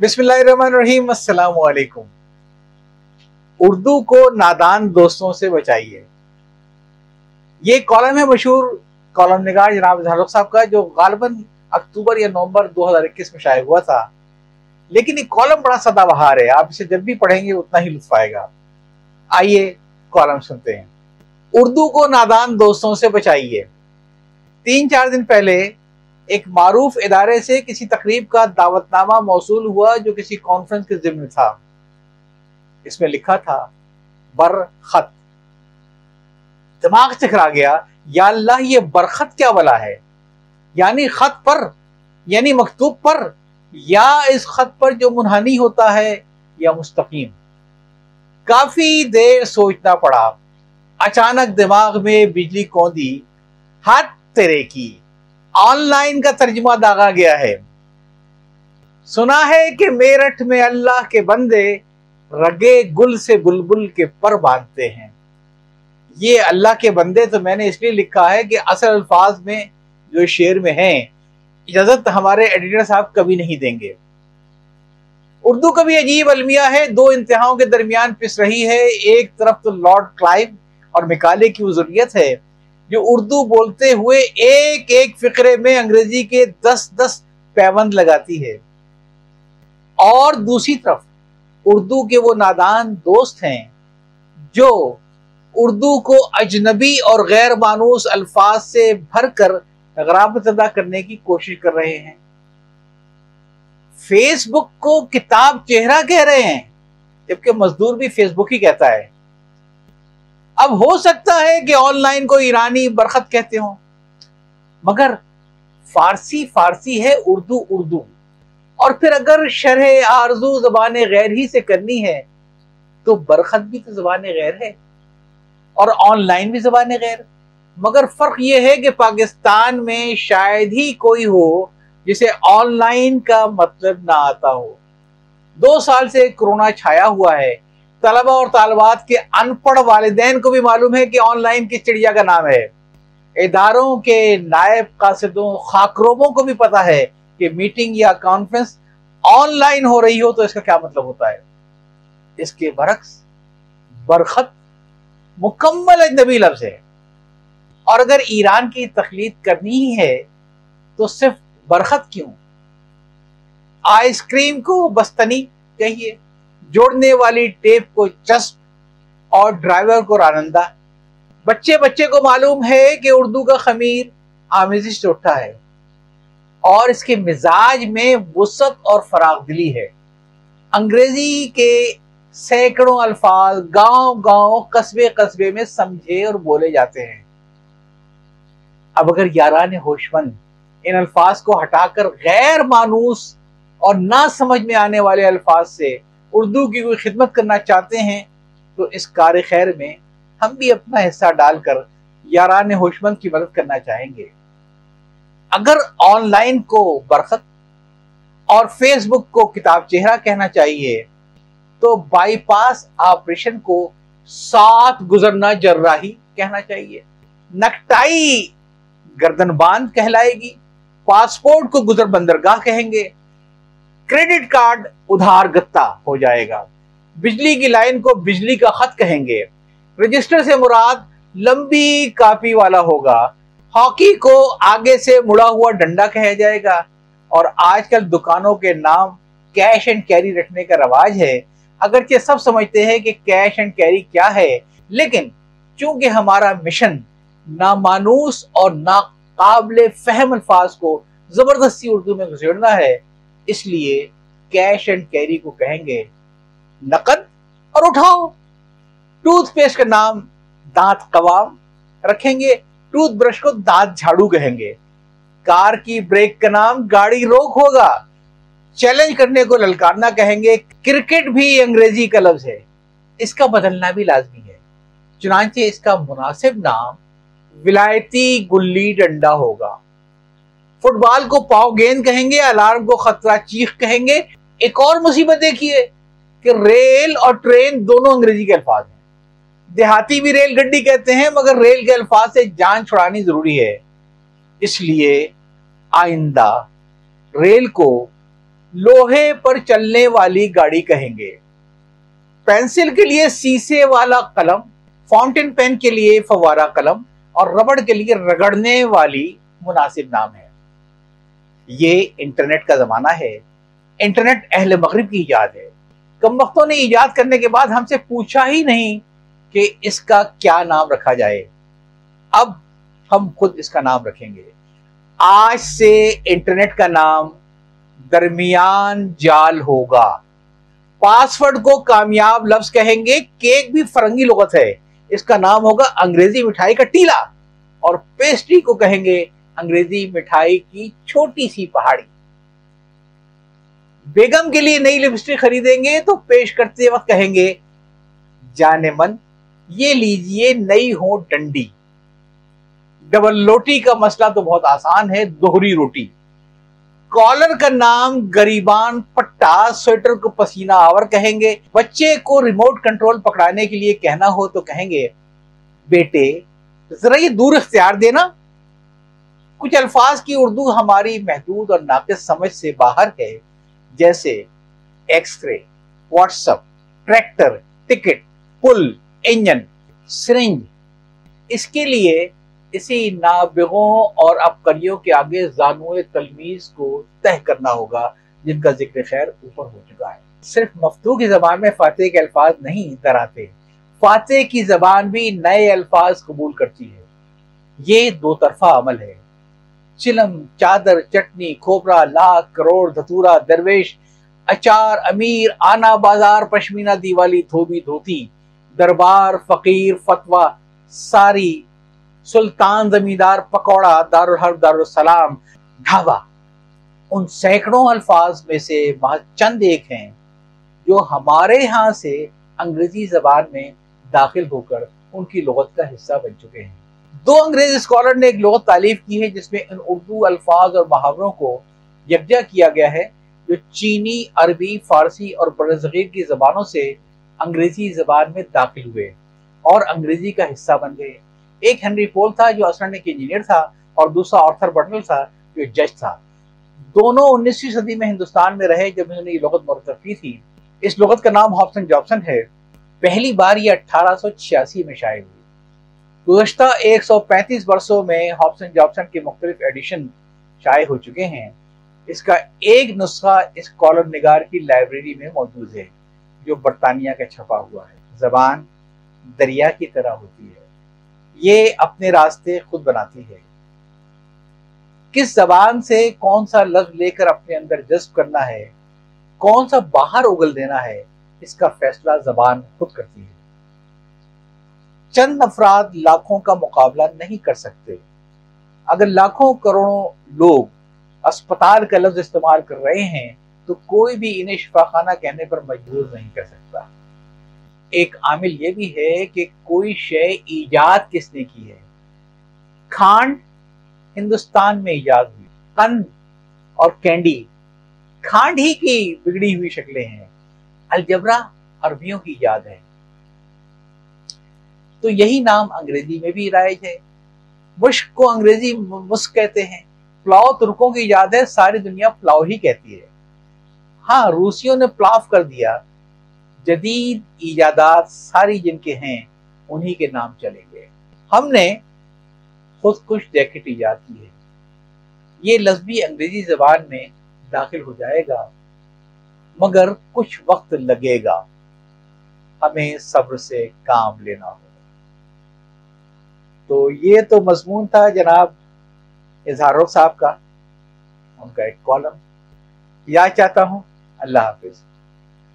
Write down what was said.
بسم اللہ الرحمن الرحیم، السلام علیکم۔ اردو کو نادان دوستوں سے بچائیے۔ یہ کالم ہے مشہور کالم نگار جناب اظہار صاحب کا، جو غالباً اکتوبر یا نومبر دو ہزار اکیس میں شائع ہوا تھا۔ لیکن یہ کالم بڑا سدا بہار ہے، آپ اسے جب بھی پڑھیں گے اتنا ہی لطف آئے گا۔ آئیے کالم سنتے ہیں۔ اردو کو نادان دوستوں سے بچائیے۔ تین چار دن پہلے ایک معروف ادارے سے کسی تقریب کا دعوت نامہ موصول ہوا جو کسی کانفرنس کے ذمہ تھا۔ اس میں لکھا تھا، برخط۔ دماغ چکرا گیا، یا اللہ یہ برخط کیا بلا ہے؟ یعنی خط پر یعنی مکتوب پر، یا اس خط پر جو منحنی ہوتا ہے یا مستقیم؟ کافی دیر سوچنا پڑا۔ اچانک دماغ میں بجلی کون دی ہاتھ تیرے کی۔ آن لائن کا ترجمہ داغا گیا ہے۔ سنا ہے کہ میرٹھ میں اللہ کے بندے رگے گل سے بلبل کے پر باندھتے ہیں۔ یہ اللہ کے بندے تو میں نے اس لیے لکھا ہے کہ اصل الفاظ میں جو شعر میں ہیں، اجازت ہمارے ایڈیٹر صاحب کبھی نہیں دیں گے۔ اردو کا بھی عجیب المیہ ہے، دو انتہاؤں کے درمیان پس رہی ہے۔ ایک طرف تو لارڈ کلائب اور مکالے کی وزریت ہے۔ جو اردو بولتے ہوئے ایک ایک فقرے میں انگریزی کے دس دس پیوند لگاتی ہے۔ اور دوسری طرف اردو کے وہ نادان دوست ہیں جو اردو کو اجنبی اور غیر مانوس الفاظ سے بھر کر غرابت ادا کرنے کی کوشش کر رہے ہیں۔ فیس بک کو کتاب چہرہ کہہ رہے ہیں، جبکہ مزدور بھی فیس بک ہی کہتا ہے۔ اب ہو سکتا ہے کہ آن لائن کو ایرانی برخط کہتے ہوں۔ مگر فارسی فارسی ہے، اردو اردو۔ اور پھر اگر شرح آرزو زبان غیر ہی سے کرنی ہے، تو برخط بھی تو زبان غیر ہے۔ اور آن لائن بھی زبان غیر۔ مگر فرق یہ ہے کہ پاکستان میں شاید ہی کوئی ہو جسے آن لائن کا مطلب نہ آتا ہو۔ دو سال سے کرونا چھایا ہوا ہے۔ طلبہ اور طالبات کے ان پڑھ والدین کو بھی معلوم ہے کہ آن لائن کی چڑیا کا نام ہے۔ اداروں کے نائب قاصدوں، خاکروبوں کو بھی پتا ہے کہ میٹنگ یا کانفرنس آن لائن ہو رہی ہو تو اس کا کیا مطلب ہوتا ہے؟ اس کے برعکس برخط مکمل اجنبی لفظ ہے۔ اور اگر ایران کی تخلیق کرنی ہی ہے تو صرف برخط کیوں؟ آئس کریم کو بستنی کہیے۔ جوڑنے والی ٹیپ کو چسپ اور ڈرائیور کو رانندہ۔ بچے بچے کو معلوم ہے کہ اردو کا خمیر آمیزش اٹھا ہے اور اس کے مزاج میں وسط اور فراغ دلی ہے۔ انگریزی کے سینکڑوں الفاظ گاؤں گاؤں قصبے قصبے میں سمجھے اور بولے جاتے ہیں۔ اب اگر یاران ہوشمند ان الفاظ کو ہٹا کر غیر مانوس اور نہ سمجھ میں آنے والے الفاظ سے اردو کی کوئی خدمت کرنا چاہتے ہیں، تو اس کار خیر میں ہم بھی اپنا حصہ ڈال کر یاران ہوشمند کی مدد کرنا چاہیں گے۔ اگر آن لائن کو برخط اور فیس بک کو کتاب چہرہ کہنا چاہیے، تو بائی پاس آپریشن کو ساتھ گزرنا جراحی کہنا چاہیے۔ نکٹائی گردن باندھ کہلائے گی، پاسپورٹ کو گزر بندرگاہ کہیں گے کریڈٹ کارڈ ادھار گتا ہو جائے گا۔ بجلی کی لائن کو بجلی کا خط کہیں گے۔ رجسٹر سے مراد لمبی کاپی والا ہوگا۔ ہاکی کو آگے سے مڑا ہوا ڈنڈا کہا جائے گا۔ اور آج کل دکانوں کے نام کیش اینڈ کیری رکھنے کا رواج ہے۔ اگرچہ سب سمجھتے ہیں کہ کیش اینڈ کیری کیا ہے، لیکن چونکہ ہمارا مشن نامانوس اور ناقابل فہم الفاظ کو زبردستی اردو میں گزرنا ہے اس لیے کیش اینڈ کیری کو کہیں گے نقد اور اٹھاؤ۔ ٹوتھ پیسٹ کا نام دانت قوام رکھیں گے۔ ٹوتھ برش کو دانت جھاڑو کہیں گے۔ کار کی بریک کا نام گاڑی روک ہوگا۔ چیلنج کرنے کو للکارنا کہیں گے۔ کرکٹ بھی انگریزی کا لفظ ہے۔ اس کا بدلنا بھی لازمی ہے۔ چنانچہ اس کا مناسب نام ولایتی گلی ڈنڈا ہوگا۔ فٹ بال کو پاؤ گیند کہیں گے، الارم کو خطرہ چیخ کہیں گے۔ ایک اور مصیبت دیکھیے کہ ریل اور ٹرین دونوں انگریزی کے الفاظ ہیں۔ دیہاتی بھی ریل گڈی کہتے ہیں، مگر ریل کے الفاظ سے جان چھڑانی ضروری ہے۔ اس لیے آئندہ ریل کو لوہے پر چلنے والی گاڑی کہیں گے۔ پینسل کے لیے سیسے والا قلم، فاؤنٹین پین کے لیے فوارہ قلم اور ربڑ کے لیے رگڑنے والی مناسب نام ہے۔ یہ انٹرنیٹ کا زمانہ ہے۔ انٹرنیٹ اہل مغرب کی ایجاد ہے۔ کم وقتوں نے ایجاد کرنے کے بعد ہم سے پوچھا ہی نہیں کہ اس کا کیا نام رکھا جائے۔ اب ہم خود اس کا نام رکھیں گے۔ آج سے انٹرنیٹ کا نام درمیان جال ہوگا۔ پاسورڈ کو کامیاب لفظ کہیں گے، کیک بھی فرنگی لغت ہے۔ اس کا نام ہوگا انگریزی مٹھائی کا ٹیلا۔ اور پیسٹری کو کہیں گے انگریزی مٹھائی کی چھوٹی سی پہاڑی۔ بیگم کے لیے نئی لپسٹک خریدیں گے تو پیش کرتے وقت کہیں گے، جانے من، یہ لیجیے نئی ہو ڈنڈی۔ ڈبل روٹی کا مسئلہ تو بہت آسان ہے، دوہری روٹی۔ کالر کا نام گریبان پٹا سویٹر کو پسینہ آور کہیں گے۔ بچے کو ریموٹ کنٹرول پکڑانے کے لیے کہنا ہو تو کہیں گے، بیٹے، ذرا یہ دور اختیار دینا۔ کچھ الفاظ کی اردو ہماری محدود اور ناقص سمجھ سے باہر ہے، جیسے X ray WhatsApp tractor ticket پل انجن سرنج اس کے لیے اسی نابغوں اور ابکریوں کے آگے زانو تلمیز کو تہ کرنا ہوگا، جن کا ذکر خیر اوپر ہو چکا ہے۔ صرف مفتو کی زبان میں فاتح کے الفاظ نہیں دراتے فاتح کی زبان بھی نئے الفاظ قبول کرتی ہے۔ یہ دو طرفہ عمل ہے۔ چلم، چادر، چٹنی، کھوپرا، لاکھ، کروڑ، دھتورا، درویش، اچار، امیر، آنا بازار، پشمینہ دیوالی، دھوبی، دھوتی، دربار، فقیر فتوہ ساری، سلطان، زمیندار، پکوڑا دار الحرب دار السلام ڈھابا ان سینکڑوں الفاظ میں سے بہت چند ایک ہیں جو ہمارے ہاں سے انگریزی زبان میں داخل ہو کر ان کی لغت کا حصہ بن چکے ہیں۔ دو انگریز اسکالر نے ایک لغت تعلیف کی ہے جس میں ان اردو الفاظ اور محاوروں کو یکجا کیا گیا ہے، جو چینی، عربی، فارسی اور برصغیر کی زبانوں سے انگریزی زبان میں داخل ہوئے اور انگریزی کا حصہ بن گئے۔ ایک ہنری پول تھا جو ایک انجینئر تھا اور دوسرا آرتھر بٹل تھا جو جج تھا۔ دونوں انیسویں صدی میں ہندوستان میں رہے جب انہوں نے یہ لغت مرتب کی تھی۔ اس لغت کا نام ہاپسن جابسن ہے۔ پہلی بار یہ اٹھارہ سو چھیاسی میں شائع ہوئی۔ گزشتہ ایک سو پینتیس برسوں میں ہاپسن جابسن کے مختلف ایڈیشن شائع ہو چکے ہیں۔ اس کا ایک نسخہ اس کالر نگار کی لائبریری میں موجود ہے، جو برطانیہ کا چھپا ہوا ہے۔ زبان دریا کی طرح ہوتی ہے۔ یہ اپنے راستے خود بناتی ہے۔ کس زبان سے کون سا لفظ لے کر اپنے اندر جذب کرنا ہے، کون سا باہر اگل دینا ہے، اس کا فیصلہ زبان خود کرتی ہے۔ چند افراد لاکھوں کا مقابلہ نہیں کر سکتے۔ اگر لاکھوں کروڑوں لوگ اسپتال کا لفظ استعمال کر رہے ہیں، تو کوئی بھی انہیں شفاخانہ کہنے پر مجبور نہیں کر سکتا۔ ایک عامل یہ بھی ہے کہ کوئی شے ایجاد کس نے کی ہے؟ کھانڈ ہندوستان میں ایجاد ہوئی، قند اور کینڈی۔ کھانڈ ہی کی بگڑی ہوئی شکلیں ہیں۔ الجبرا عربیوں کی ایجاد ہے۔ تو یہی نام انگریزی میں بھی رائج ہے۔ مشک کو انگریزی مسک کہتے ہیں۔ پلاؤ ترکوں کی ایجاد ہے، ساری دنیا پلاؤ ہی کہتی ہے۔ ہاں روسیوں نے پلاف کر دیا۔ جدید ایجادات ساری جن کے ہیں، انہی کے نام چلیں گے ہم نے خود کش جیکٹ ایجاد کی ہے۔ یہ لفظی انگریزی زبان میں داخل ہو جائے گا، مگر کچھ وقت لگے گا۔ ہمیں صبر سے کام لینا ہوگا۔ تو یہ تو مضمون تھا جناب اظہار صاحب کا۔ ان کا ایک کالم یا چاہتا ہوں اللہ حافظ۔